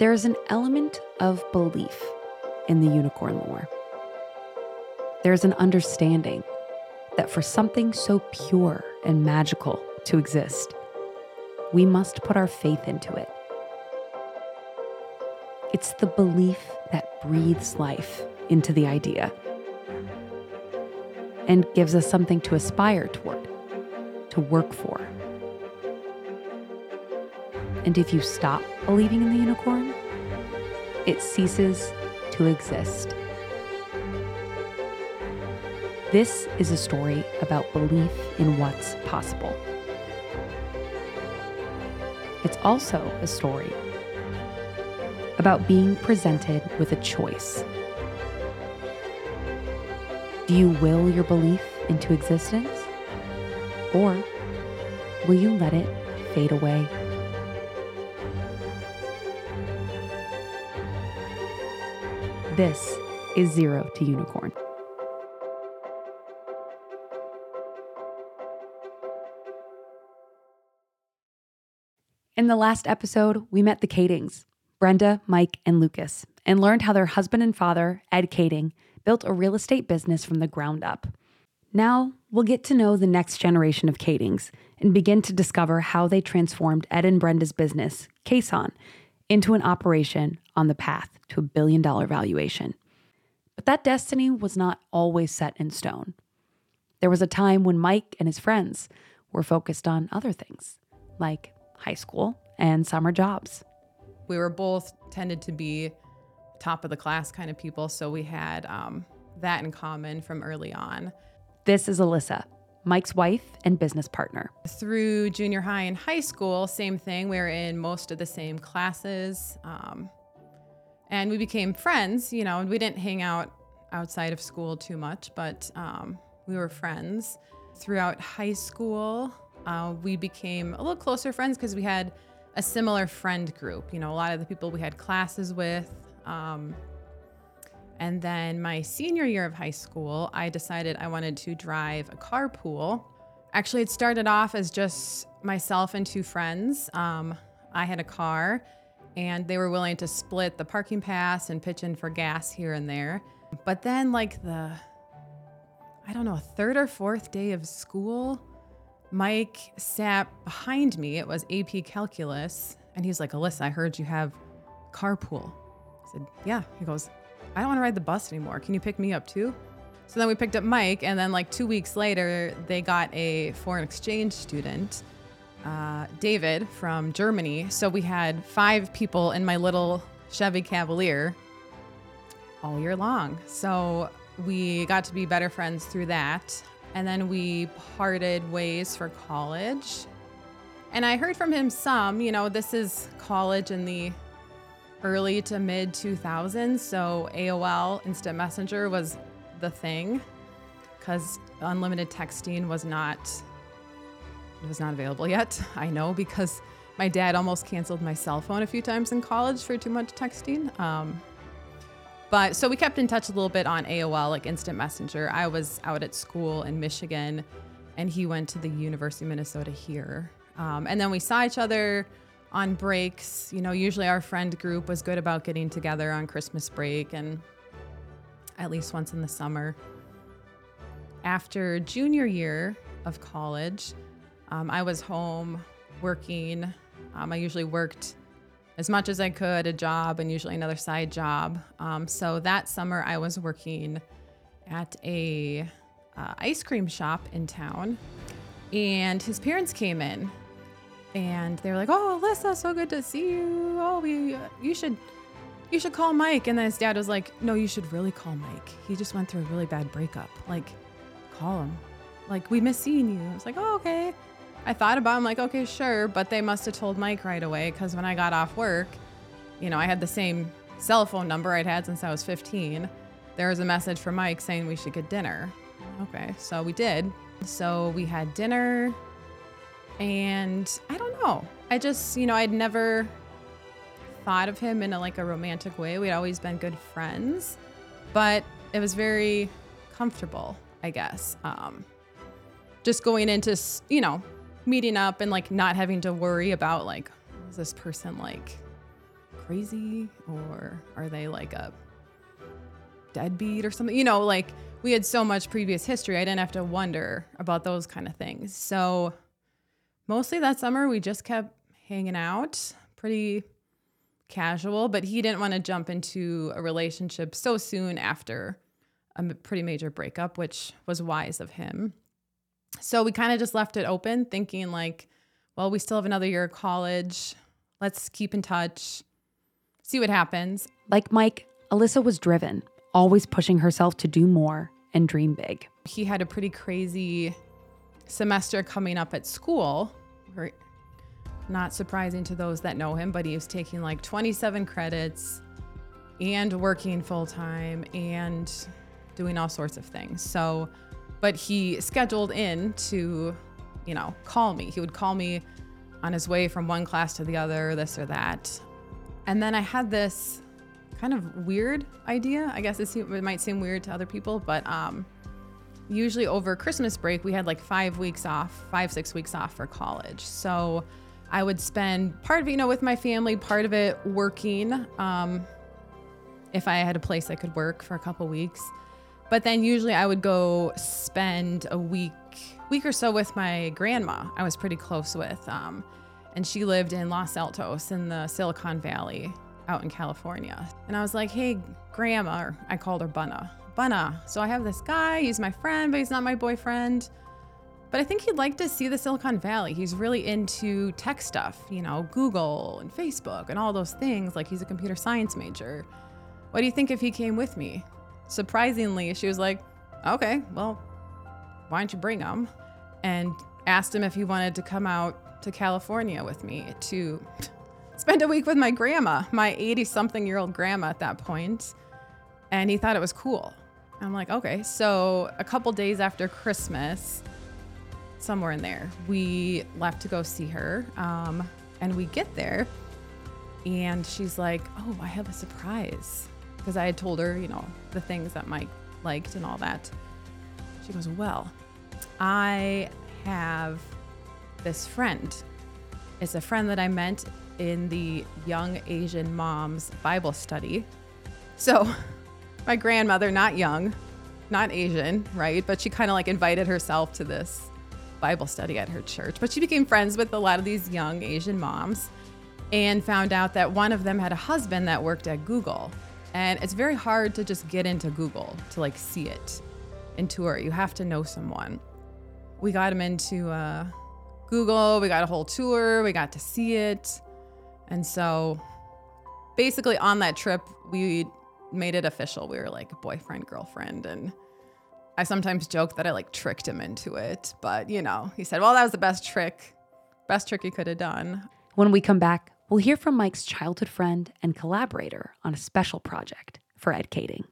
There's an element of belief in the unicorn lore. There's an understanding that for something so pure and magical to exist, we must put our faith into it. It's the belief that breathes life into the idea and gives us something to aspire toward, to work for. And if you stop believing in the unicorn, it ceases to exist. This is a story about belief in what's possible. It's also a story about being presented with a choice. Do you will your belief into existence? Or will you let it fade away? This is Zero to Unicorn. In the last episode, we met the Kaedings, Brenda, Mike, and Lucas, and learned how their husband and father, Ed Kaeding, built a real estate business from the ground up. Now, we'll get to know the next generation of Kaedings and begin to discover how they transformed Ed and Brenda's business, Caisson, into an operation on the path to a billion dollar valuation. But that destiny was not always set in stone. There was a time when Mike and his friends were focused on other things, like high school and summer jobs. We were both tended to be top of the class kind of people, so we had um, that in common from early on. This is Alyssa, Mike's wife and business partner. Through junior high and high school, same thing. We were in most of the same classes. Um, and we became friends, you know, and we didn't hang out outside of school too much, but um, we were friends. Throughout high school, uh, we became a little closer friends because we had a similar friend group. You know, a lot of the people we had classes with. Um, and then my senior year of high school, I decided I wanted to drive a carpool. Actually, it started off as just myself and two friends. Um, I had a car, and they were willing to split the parking pass and pitch in for gas here and there. But then, like the, I don't know, third or fourth day of school, Mike sat behind me. It was AP Calculus. And he's like, Alyssa, I heard you have carpool. I said, Yeah. He goes, I don't want to ride the bus anymore. Can you pick me up too? So then we picked up Mike. And then, like, two weeks later, they got a foreign exchange student, uh, David from Germany. So we had five people in my little Chevy Cavalier all year long. So we got to be better friends through that. And then we parted ways for college. And I heard from him some, you know, this is college in the early to mid 2000s. So AOL Instant Messenger was the thing because unlimited texting was not it was not available yet. I know because my dad almost canceled my cell phone a few times in college for too much texting. Um, but so we kept in touch a little bit on AOL, like Instant Messenger. I was out at school in Michigan, and he went to the University of Minnesota here. Um, and then we saw each other on breaks. You know, usually our friend group was good about getting together on Christmas break and at least once in the summer. After junior year of college, um, I was home working. Um, I usually worked as much as I could, a job and usually another side job. Um, so that summer, I was working at a uh, ice cream shop in town, and his parents came in, and they were like, "Oh, Alyssa, so good to see you. Oh, we, you should." You should call Mike. And then his dad was like, No, you should really call Mike. He just went through a really bad breakup. Like, call him. Like, we miss seeing you. I was like, Oh, okay. I thought about it. I'm like, okay, sure. But they must have told Mike right away because when I got off work, you know, I had the same cell phone number I'd had since I was 15. There was a message from Mike saying we should get dinner. Okay, so we did. So we had dinner, and I don't know. I just, you know, I'd never thought of him in a, like a romantic way. We'd always been good friends, but it was very comfortable, I guess. Um, just going into, you know, meeting up and like not having to worry about like is this person like crazy or are they like a deadbeat or something? You know, like we had so much previous history, I didn't have to wonder about those kind of things. So mostly that summer, we just kept hanging out, pretty casual, but he didn't want to jump into a relationship so soon after a pretty major breakup, which was wise of him. So we kind of just left it open, thinking like, well, we still have another year of college. Let's keep in touch, see what happens. Like Mike, Alyssa was driven, always pushing herself to do more and dream big. He had a pretty crazy semester coming up at school. Not surprising to those that know him, but he was taking like 27 credits and working full time and doing all sorts of things. So, but he scheduled in to, you know, call me. He would call me on his way from one class to the other, this or that. And then I had this kind of weird idea. I guess it, seem, it might seem weird to other people, but um, usually over Christmas break, we had like five weeks off, five, six weeks off for college. So I would spend part of it, you know, with my family, part of it working. Um, if I had a place I could work for a couple weeks. But then usually I would go spend a week, week or so with my grandma. I was pretty close with, um, and she lived in Los Altos in the Silicon Valley out in California. And I was like, hey, grandma, I called her Bunna. Bunna, so I have this guy, he's my friend, but he's not my boyfriend. But I think he'd like to see the Silicon Valley. He's really into tech stuff, you know, Google and Facebook and all those things. Like he's a computer science major. What do you think if he came with me? Surprisingly, she was like, okay, well, why don't you bring him? And asked him if he wanted to come out to California with me to spend a week with my grandma, my 80 something year old grandma at that point. And he thought it was cool. I'm like, okay. So a couple days after Christmas, somewhere in there, we left to go see her. Um, and we get there, and she's like, oh, I have a surprise. Because I had told her, you know, the things that Mike liked and all that. She goes, well, I have this friend. It's a friend that I met in the Young Asian Moms Bible study. So, my grandmother, not young, not Asian, right? But she kind of like invited herself to this Bible study at her church. But she became friends with a lot of these young Asian moms and found out that one of them had a husband that worked at Google. And it's very hard to just get into Google to like see it and tour. You have to know someone. We got him into uh, Google, we got a whole tour, we got to see it. And so basically on that trip, we made it official. We were like boyfriend, girlfriend. And I sometimes joke that I like tricked him into it. But, you know, he said, well, that was the best trick, best trick he could have done. When we come back, we'll hear from Mike's childhood friend and collaborator on a special project for Ed Kaeding.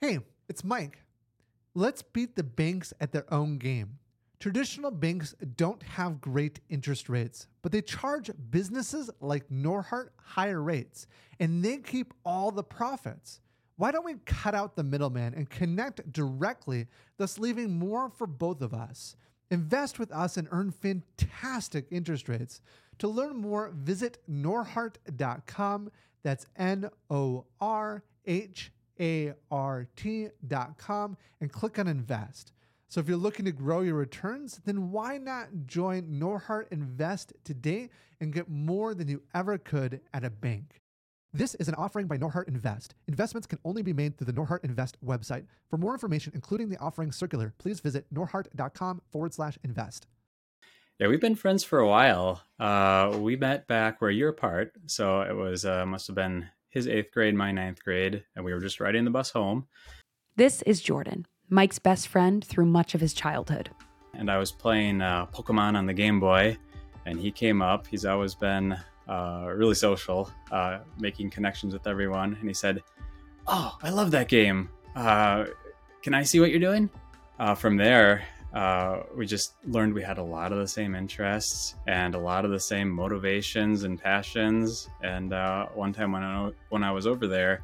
Hey, it's Mike. Let's beat the banks at their own game. Traditional banks don't have great interest rates, but they charge businesses like Norhart higher rates, and they keep all the profits. Why don't we cut out the middleman and connect directly, thus leaving more for both of us? Invest with us and earn fantastic interest rates. To learn more, visit norhart.com. That's N O R H A R T.com and click on invest. So if you're looking to grow your returns, then why not join Norhart Invest today and get more than you ever could at a bank? This is an offering by Norhart Invest. Investments can only be made through the Norhart Invest website. For more information, including the offering circular, please visit norhart.com forward slash invest. Yeah, we've been friends for a while. Uh, we met back where you're part, So it was, uh, must have been his eighth grade, my ninth grade, and we were just riding the bus home. This is Jordan. Mike's best friend through much of his childhood. And I was playing uh, Pokemon on the Game Boy, and he came up. He's always been uh, really social, uh, making connections with everyone. And he said, Oh, I love that game. Uh, can I see what you're doing? Uh, from there, uh, we just learned we had a lot of the same interests and a lot of the same motivations and passions. And one time when I, when I was over there,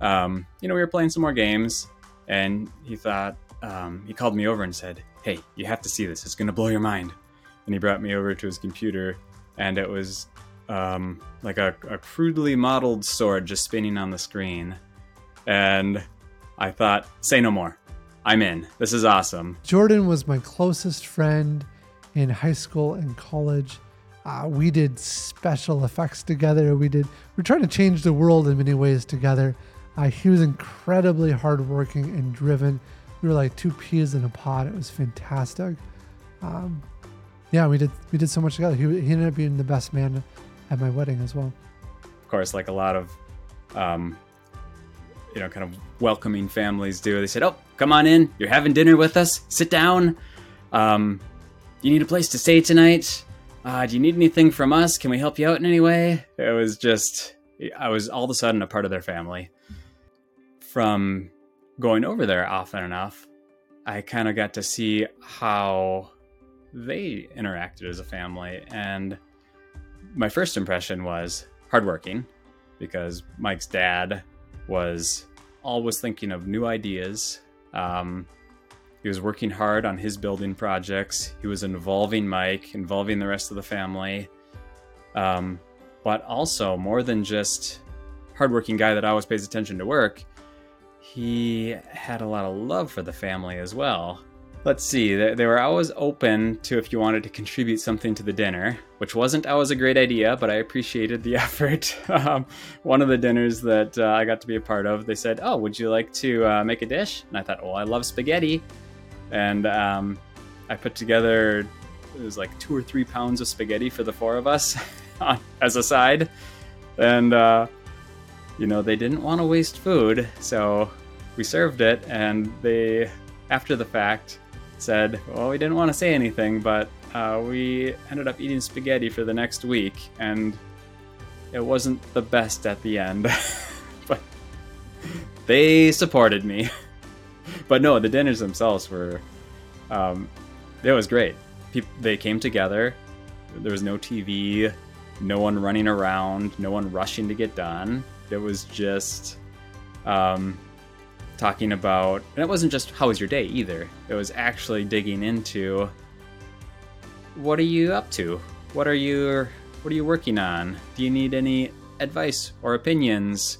um, you know, we were playing some more games and he thought um, he called me over and said, "Hey, you have to see this. It's going to blow your mind." And he brought me over to his computer, and it was um, like a, a crudely modeled sword just spinning on the screen. And I thought, say no more. I'm in. This is awesome. Jordan was my closest friend in high school and college. Uh, we did special effects together. We did. We're trying to change the world in many ways together. Uh, he was incredibly hardworking and driven. We were like two peas in a pod. It was fantastic. Um, yeah, we did. We did so much together. He, he ended up being the best man at my wedding as well. Of course, like a lot of, um, you know, kind of welcoming families do. They said, "Oh, come on in. You're having dinner with us. Sit down. Um, you need a place to stay tonight. Uh, do you need anything from us? Can we help you out in any way?" It was just, I was all of a sudden a part of their family. From going over there often enough, I kind of got to see how they interacted as a family and my first impression was hardworking because Mike's dad was always thinking of new ideas. Um, he was working hard on his building projects. He was involving Mike, involving the rest of the family. Um, but also, more than just hardworking guy that always pays attention to work, he had a lot of love for the family as well. Let's see, they, were always open to if you wanted to contribute something to the dinner, which wasn't always a great idea, but I appreciated the effort. um, one of the dinners that uh, I got to be a part of, they said, Oh, would you like to uh, make a dish? And I thought, Oh, I love spaghetti. And um, I put together, it was like two or three pounds of spaghetti for the four of us as a side. And, uh, you know, they didn't want to waste food, so we served it, and they, after the fact, said, well, we didn't want to say anything, but uh, we ended up eating spaghetti for the next week, and it wasn't the best at the end. but they supported me. but no, the dinners themselves were, um, it was great. People, they came together. There was no TV, no one running around, no one rushing to get done. It was just um, talking about, and it wasn't just how was your day either. It was actually digging into what are you up to? What are you what are you working on? Do you need any advice or opinions?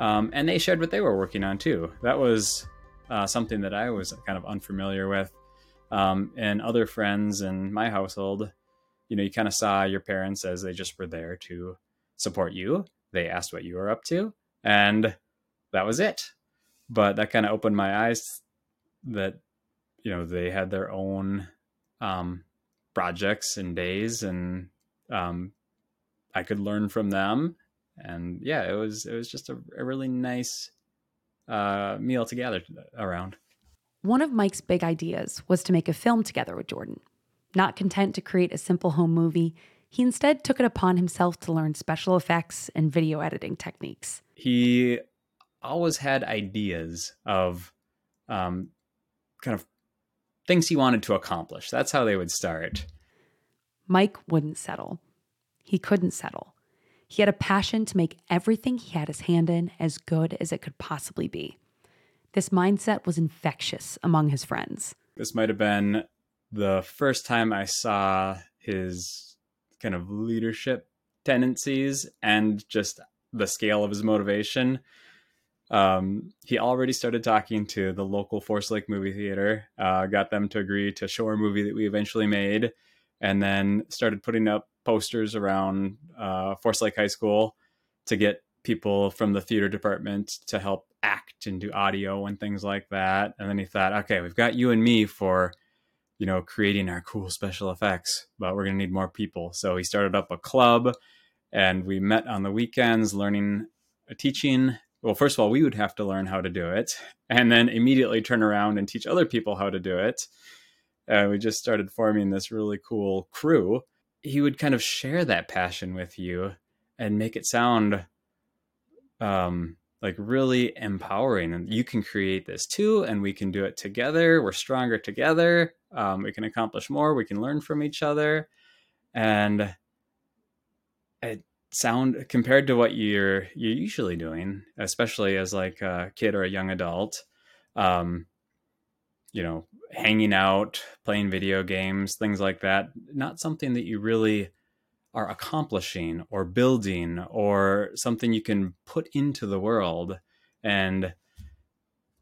Um, and they shared what they were working on too. That was uh, something that I was kind of unfamiliar with. Um, and other friends in my household, you know, you kind of saw your parents as they just were there to support you. They asked what you were up to, and that was it. But that kind of opened my eyes that you know they had their own um, projects and days and um, i could learn from them. And yeah it was it was just a, a really nice uh, meal to gather around. One of mike's big ideas was to make a film together with jordan. Not content to create a simple home movie he instead took it upon himself to learn special effects and video editing techniques he always had ideas of um, kind of things he wanted to accomplish. That's how they would start. Mike wouldn't settle. He couldn't settle. He had a passion to make everything he had his hand in as good as it could possibly be. This mindset was infectious among his friends. This might have been the first time I saw his kind of leadership tendencies and just the scale of his motivation um, he already started talking to the local Forest Lake movie theater, uh, got them to agree to show our movie that we eventually made, and then started putting up posters around uh, Forest Lake High School to get people from the theater department to help act and do audio and things like that. And then he thought, okay, we've got you and me for, you know, creating our cool special effects, but we're going to need more people. So he started up a club and we met on the weekends learning, uh, teaching well, first of all, we would have to learn how to do it and then immediately turn around and teach other people how to do it. Uh, we just started forming this really cool crew. He would kind of share that passion with you and make it sound um, like really empowering. And you can create this too, and we can do it together. We're stronger together. Um, we can accomplish more. We can learn from each other. And it sound compared to what you're you're usually doing, especially as like a kid or a young adult. Um, you know, hanging out, playing video games, things like that. Not something that you really are accomplishing or building or something you can put into the world and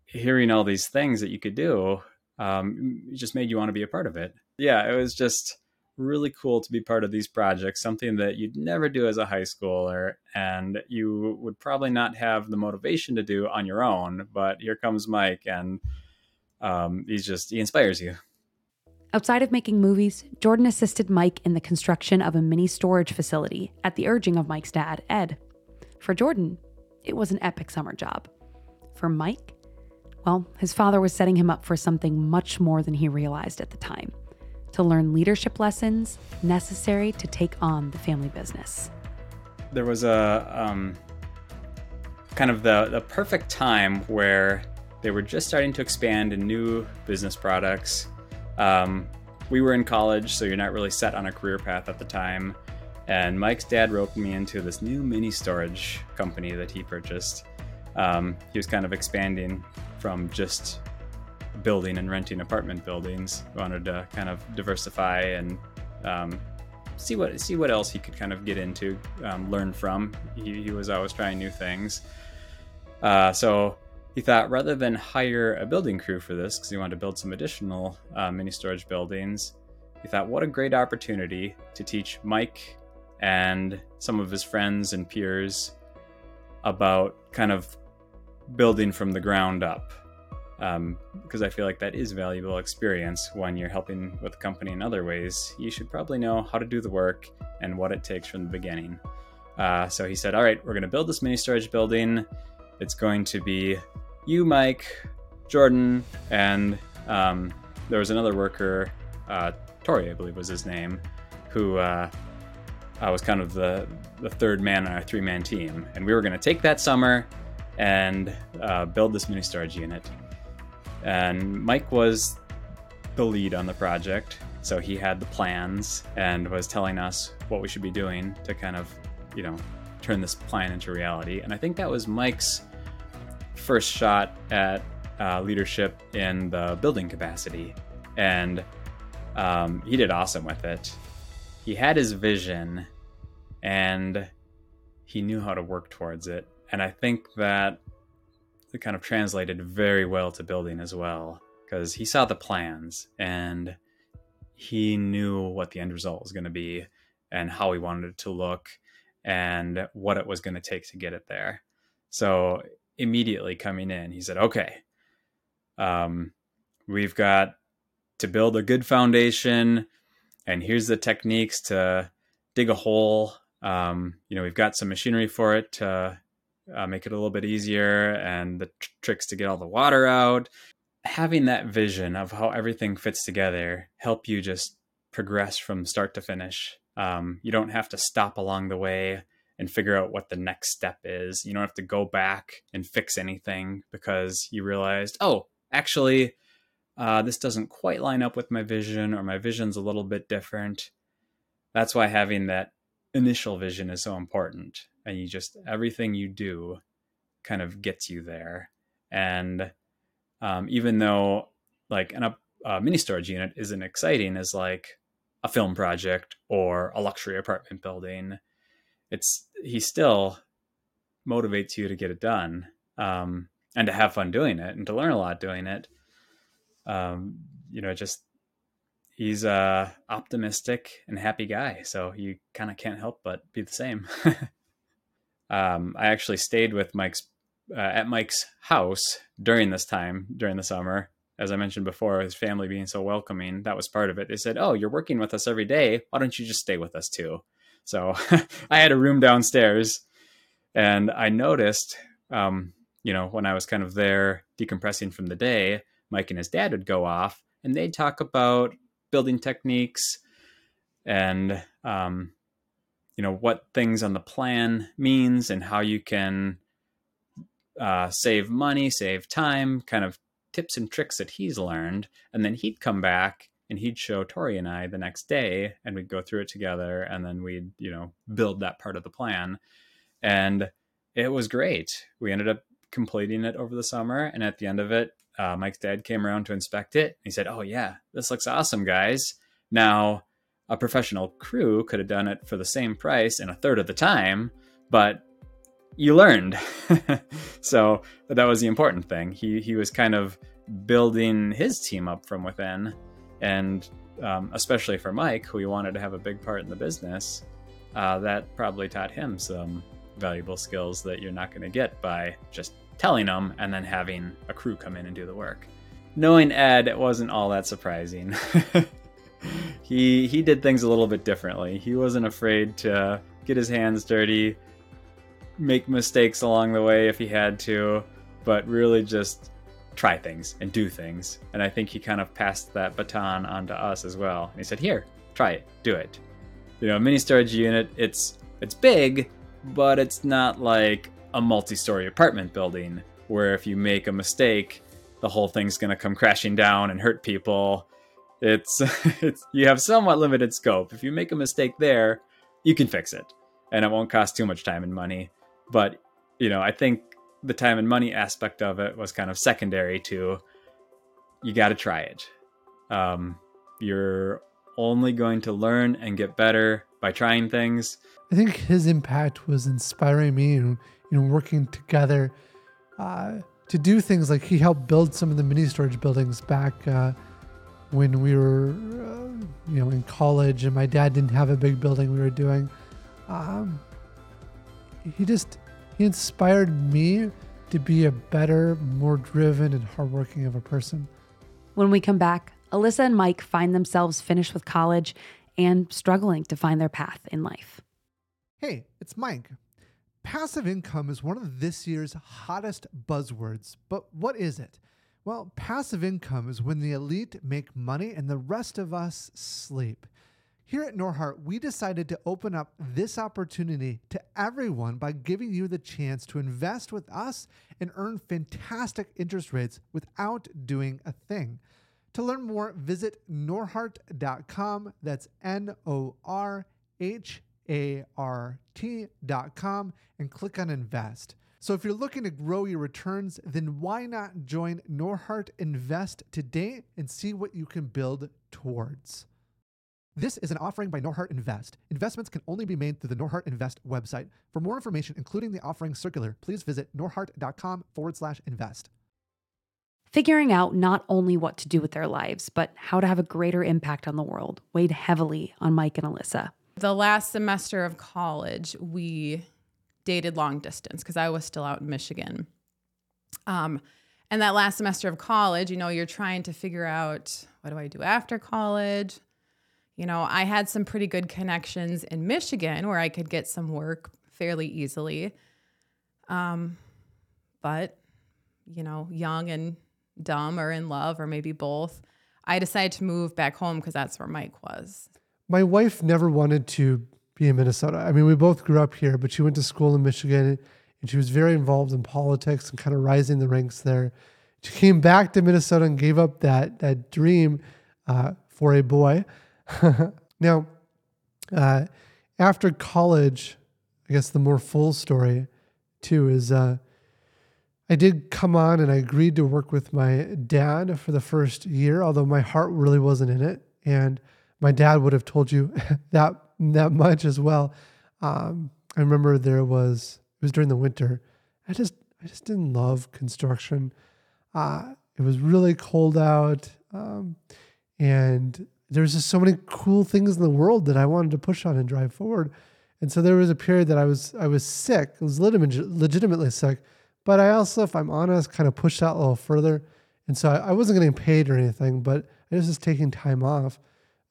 hearing all these things that you could do um, just made you want to be a part of it yeah it was just really cool to be part of these projects something that you'd never do as a high schooler and you would probably not have the motivation to do on your own but here comes mike and um, he's just he inspires you Outside of making movies, Jordan assisted Mike in the construction of a mini storage facility at the urging of Mike's dad, Ed. For Jordan, it was an epic summer job. For Mike, well, his father was setting him up for something much more than he realized at the time to learn leadership lessons necessary to take on the family business. There was a um, kind of the, the perfect time where they were just starting to expand in new business products um, we were in college, so you're not really set on a career path at the time. And Mike's dad roped me into this new mini storage company that he purchased. Um, he was kind of expanding from just building and renting apartment buildings. He wanted to kind of diversify and um, see what see what else he could kind of get into, um, learn from. He, he, was always trying new things. Uh, so he thought rather than hire a building crew for this, because he wanted to build some additional uh, mini storage buildings, he thought, what a great opportunity to teach Mike and some of his friends and peers about kind of building from the ground up. Um, because I feel like that is valuable experience when you're helping with the company in other ways. You should probably know how to do the work and what it takes from the beginning. Uh, so he said, All right, we're going to build this mini storage building. It's going to be you, Mike, Jordan, and um, there was another worker, uh, Tori, I believe was his name, who uh, was kind of the, the third man on our three man team. And we were going to take that summer and uh, build this mini storage unit. And Mike was the lead on the project. So he had the plans and was telling us what we should be doing to kind of, you know, turn this plan into reality. And I think that was Mike's first shot at uh, leadership in the building capacity, and um, he did awesome with it. He had his vision, and he knew how to work towards it. And I think that it kind of translated very well to building as well, because he saw the plans and he knew what the end result was going to be and how he wanted it to look and what it was going to take to get it there. So immediately coming in, he said, okay, um, we've got to build a good foundation, and here's the techniques to dig a hole. Um, you know, we've got some machinery for it to uh, make it a little bit easier, and the tr- tricks to get all the water out. Having that vision of how everything fits together help you just progress from start to finish. Um, you don't have to stop along the way and figure out what the next step is. You don't have to go back and fix anything because you realized, oh, actually, uh, this doesn't quite line up with my vision, or my vision's a little bit different. That's why having that initial vision is so important. And you just, everything you do kind of gets you there. And um, even though, like, an, a mini storage unit isn't exciting as like a film project or a luxury apartment building, it's he still motivates you to get it done um, and to have fun doing it and to learn a lot doing it. Um, you know, just he's a optimistic and happy guy, so you kind of can't help but be the same. um, I actually stayed with Mike's uh, at Mike's house during this time during the summer. As I mentioned before, his family being so welcoming, that was part of it. They said, "Oh, you're working with us every day. Why don't you just stay with us too?" So I had a room downstairs, and I noticed, um, you know, when I was kind of there decompressing from the day, Mike and his dad would go off, and they'd talk about building techniques and um, you know what things on the plan means and how you can uh, save money, save time, kind of tips and tricks that he's learned, and then he'd come back and he'd show Tori and I the next day and we'd go through it together and then we'd, you know, build that part of the plan. And it was great. We ended up completing it over the summer. And at the end of it, uh, Mike's dad came around to inspect it. He said, Oh, yeah, this looks awesome, guys. Now, a professional crew could have done it for the same price in a third of the time, but you learned. so that was the important thing. He he was kind of building his team up from within, and um, especially for Mike, who he wanted to have a big part in the business, uh, that probably taught him some valuable skills that you're not going to get by just telling them and then having a crew come in and do the work. Knowing Ed, it wasn't all that surprising. he he did things a little bit differently. He wasn't afraid to get his hands dirty, make mistakes along the way if he had to, but really just try things and do things. And I think he kind of passed that baton on to us as well. And he said, "Here, try it, do it." You know, a mini storage unit. It's it's big, but it's not like a multi-story apartment building where if you make a mistake, the whole thing's going to come crashing down and hurt people. It's it's you have somewhat limited scope. If you make a mistake there, you can fix it, and it won't cost too much time and money. But you know, I think the time and money aspect of it was kind of secondary to you got to try it. Um, you're only going to learn and get better by trying things. I think his impact was inspiring me and you know working together uh, to do things like he helped build some of the mini storage buildings back uh, when we were uh, you know in college and my dad didn't have a big building we were doing. Um, he just he inspired me to be a better, more driven, and hardworking of a person. When we come back, Alyssa and Mike find themselves finished with college and struggling to find their path in life. Hey, it's Mike. Passive income is one of this year's hottest buzzwords, but what is it? Well, passive income is when the elite make money and the rest of us sleep. Here at Norhart, we decided to open up this opportunity to everyone by giving you the chance to invest with us and earn fantastic interest rates without doing a thing. To learn more, visit norhart.com. That's N O R H A R T.com and click on invest. So if you're looking to grow your returns, then why not join Norhart Invest today and see what you can build towards? This is an offering by Norhart Invest. Investments can only be made through the Norhart Invest website. For more information, including the offering circular, please visit norhart.com forward slash invest. Figuring out not only what to do with their lives, but how to have a greater impact on the world weighed heavily on Mike and Alyssa. The last semester of college, we dated long distance because I was still out in Michigan. Um, and that last semester of college, you know, you're trying to figure out what do I do after college? You know, I had some pretty good connections in Michigan where I could get some work fairly easily. Um, but, you know, young and dumb or in love or maybe both, I decided to move back home because that's where Mike was. My wife never wanted to be in Minnesota. I mean, we both grew up here, but she went to school in Michigan and she was very involved in politics and kind of rising the ranks there. She came back to Minnesota and gave up that that dream uh, for a boy. now, uh, after college, I guess the more full story too is uh, I did come on and I agreed to work with my dad for the first year, although my heart really wasn't in it. And my dad would have told you that that much as well. Um, I remember there was it was during the winter. I just I just didn't love construction. Uh, it was really cold out, um, and there was just so many cool things in the world that I wanted to push on and drive forward. And so there was a period that I was I was sick. I was legitimately sick, but I also, if I'm honest, kind of pushed out a little further. And so I, I wasn't getting paid or anything, but I was just taking time off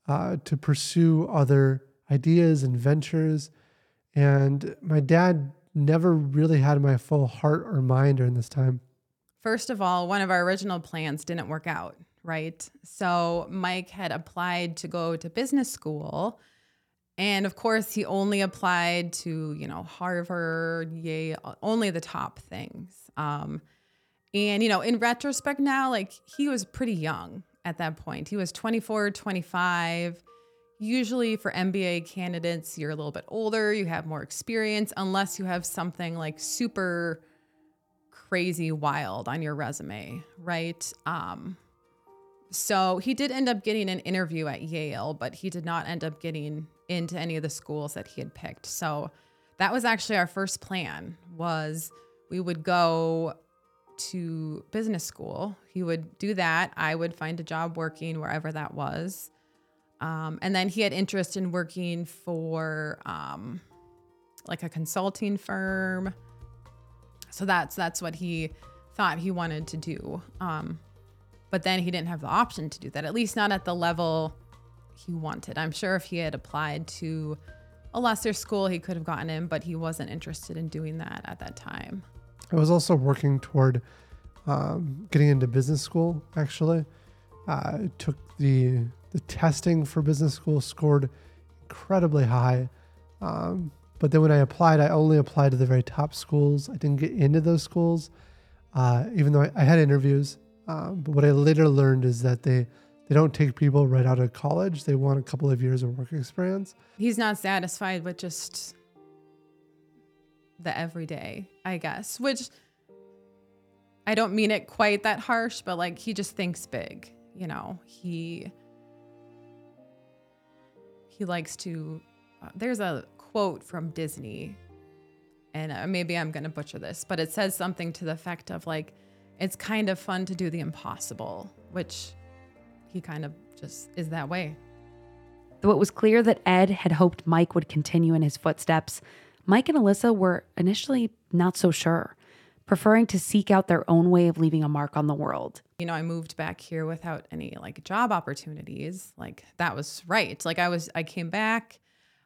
uh, to pursue other ideas and ventures. And my dad never really had my full heart or mind during this time. First of all, one of our original plans didn't work out right? So Mike had applied to go to business school. And of course, he only applied to, you know, Harvard, Yale, only the top things. Um, and, you know, in retrospect now, like he was pretty young at that point. He was 24, 25. Usually for MBA candidates, you're a little bit older, you have more experience, unless you have something like super crazy wild on your resume, right? Um, So he did end up getting an interview at Yale, but he did not end up getting into any of the schools that he had picked. So that was actually our first plan was we would go to business school. He would do that. I would find a job working wherever that was. Um, and then he had interest in working for um, like a consulting firm. So that's that's what he thought he wanted to do. Um, but then he didn't have the option to do that, at least not at the level he wanted. I'm sure if he had applied to a lesser school, he could have gotten in, but he wasn't interested in doing that at that time. I was also working toward um, getting into business school. Actually, uh, took the the testing for business school, scored incredibly high. Um, but then when I applied, I only applied to the very top schools. I didn't get into those schools, uh, even though I, I had interviews. Um, but what I later learned is that they they don't take people right out of college. They want a couple of years of work experience. He's not satisfied with just the everyday, I guess, which I don't mean it quite that harsh, but like he just thinks big, you know. He he likes to uh, there's a quote from Disney and uh, maybe I'm going to butcher this, but it says something to the effect of like it's kind of fun to do the impossible, which he kind of just is that way. Though it was clear that Ed had hoped Mike would continue in his footsteps, Mike and Alyssa were initially not so sure, preferring to seek out their own way of leaving a mark on the world. You know, I moved back here without any like job opportunities. Like that was right. Like I was I came back,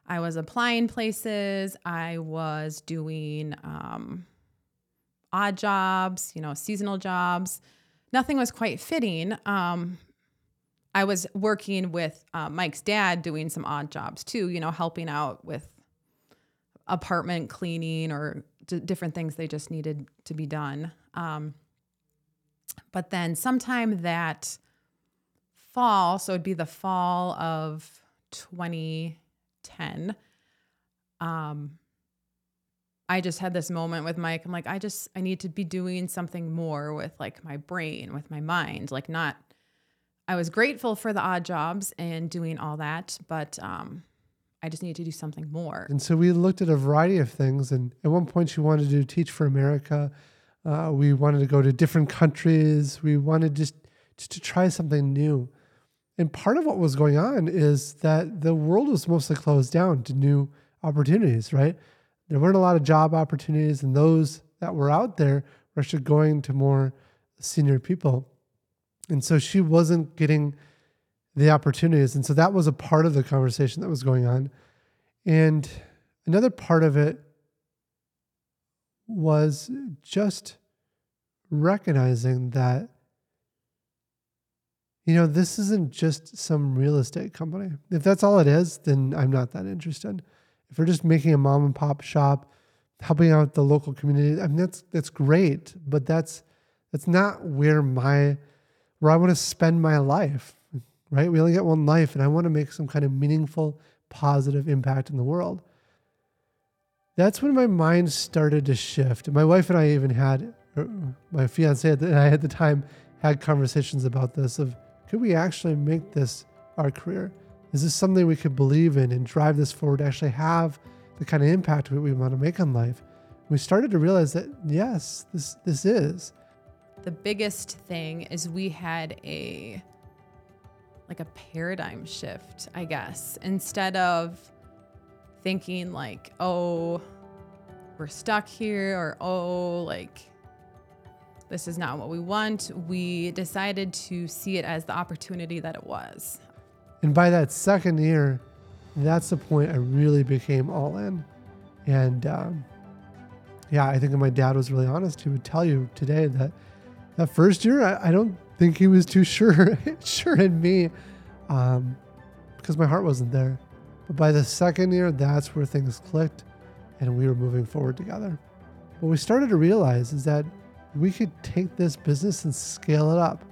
I was applying places, I was doing um odd jobs, you know, seasonal jobs. Nothing was quite fitting. Um I was working with uh, Mike's dad doing some odd jobs too, you know, helping out with apartment cleaning or d- different things they just needed to be done. Um, but then sometime that fall, so it'd be the fall of 2010, um, I just had this moment with Mike. I'm like, I just, I need to be doing something more with like my brain, with my mind, like not, I was grateful for the odd jobs and doing all that, but um, I just need to do something more. And so we looked at a variety of things. And at one point, she wanted to Teach for America. Uh, we wanted to go to different countries. We wanted just, just to try something new. And part of what was going on is that the world was mostly closed down to new opportunities, right? There weren't a lot of job opportunities, and those that were out there were actually going to more senior people. And so she wasn't getting the opportunities. And so that was a part of the conversation that was going on. And another part of it was just recognizing that, you know, this isn't just some real estate company. If that's all it is, then I'm not that interested. If we're just making a mom and pop shop, helping out the local community, I mean that's that's great, but that's that's not where my where I want to spend my life right? We only get one life, and I want to make some kind of meaningful, positive impact in the world. That's when my mind started to shift. My wife and I even had, uh, my fiance and I at the time had conversations about this of could we actually make this our career? Is this something we could believe in and drive this forward, to actually have the kind of impact we want to make on life? We started to realize that yes, this this is. The biggest thing is we had a like a paradigm shift, I guess. Instead of thinking like, oh, we're stuck here or oh, like this is not what we want, we decided to see it as the opportunity that it was. And by that second year, that's the point I really became all in. And um, yeah, I think my dad was really honest, he would tell you today that that first year, I, I don't think he was too sure sure in me um, because my heart wasn't there. But by the second year, that's where things clicked and we were moving forward together. What we started to realize is that we could take this business and scale it up.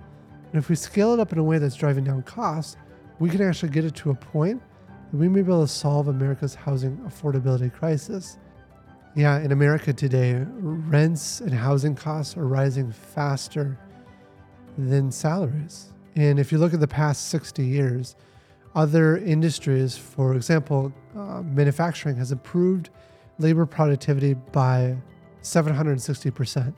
And if we scale it up in a way that's driving down costs, we can actually get it to a point that we may be able to solve America's housing affordability crisis. Yeah, in America today, rents and housing costs are rising faster than salaries. And if you look at the past 60 years, other industries, for example, uh, manufacturing has improved labor productivity by 760%.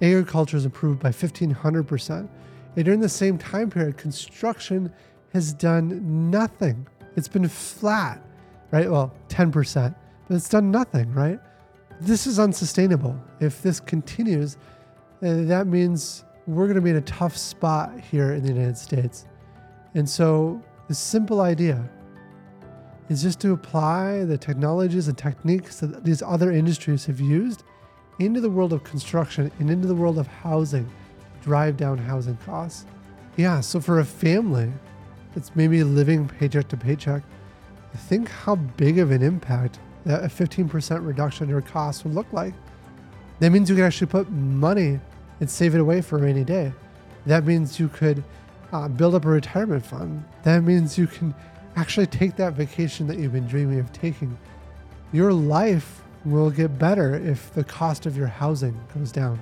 Agriculture has improved by 1500%. And during the same time period, construction has done nothing. It's been flat, right? Well, 10%, but it's done nothing, right? This is unsustainable. If this continues, uh, that means we're going to be in a tough spot here in the United States. And so, the simple idea is just to apply the technologies and techniques that these other industries have used into the world of construction and into the world of housing, drive down housing costs. Yeah, so for a family that's maybe living paycheck to paycheck, think how big of an impact that a 15% reduction in your costs would look like. That means you can actually put money and save it away for a rainy day. That means you could uh, build up a retirement fund. That means you can actually take that vacation that you've been dreaming of taking. Your life will get better if the cost of your housing goes down.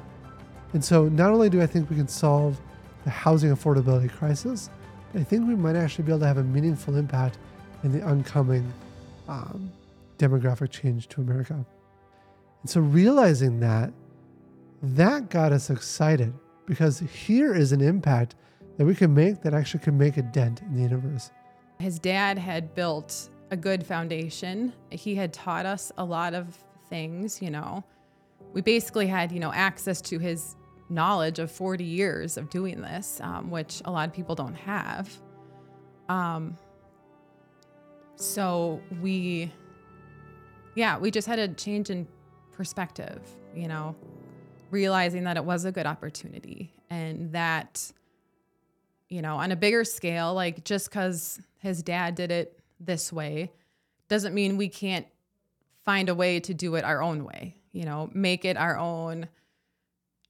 And so, not only do I think we can solve the housing affordability crisis, I think we might actually be able to have a meaningful impact in the oncoming um, demographic change to America. And so, realizing that, that got us excited because here is an impact that we can make that actually can make a dent in the universe. His dad had built a good foundation. He had taught us a lot of things, you know. We basically had, you know, access to his knowledge of 40 years of doing this, um, which a lot of people don't have. Um, so we, yeah, we just had a change in perspective, you know, realizing that it was a good opportunity and that, you know, on a bigger scale, like just because his dad did it this way doesn't mean we can't find a way to do it our own way, you know, make it our own,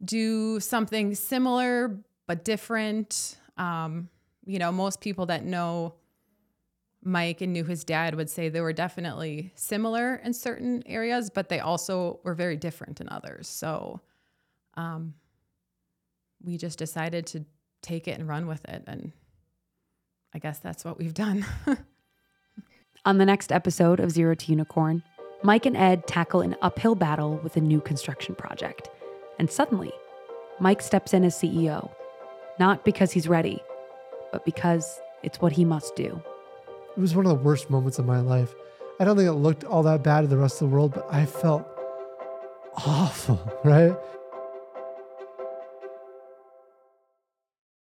do something similar but different. Um, you know, most people that know Mike and knew his dad would say they were definitely similar in certain areas, but they also were very different in others. So um, we just decided to take it and run with it. And I guess that's what we've done. On the next episode of Zero to Unicorn, Mike and Ed tackle an uphill battle with a new construction project. And suddenly, Mike steps in as CEO, not because he's ready, but because it's what he must do. It was one of the worst moments of my life. I don't think it looked all that bad to the rest of the world, but I felt awful, right?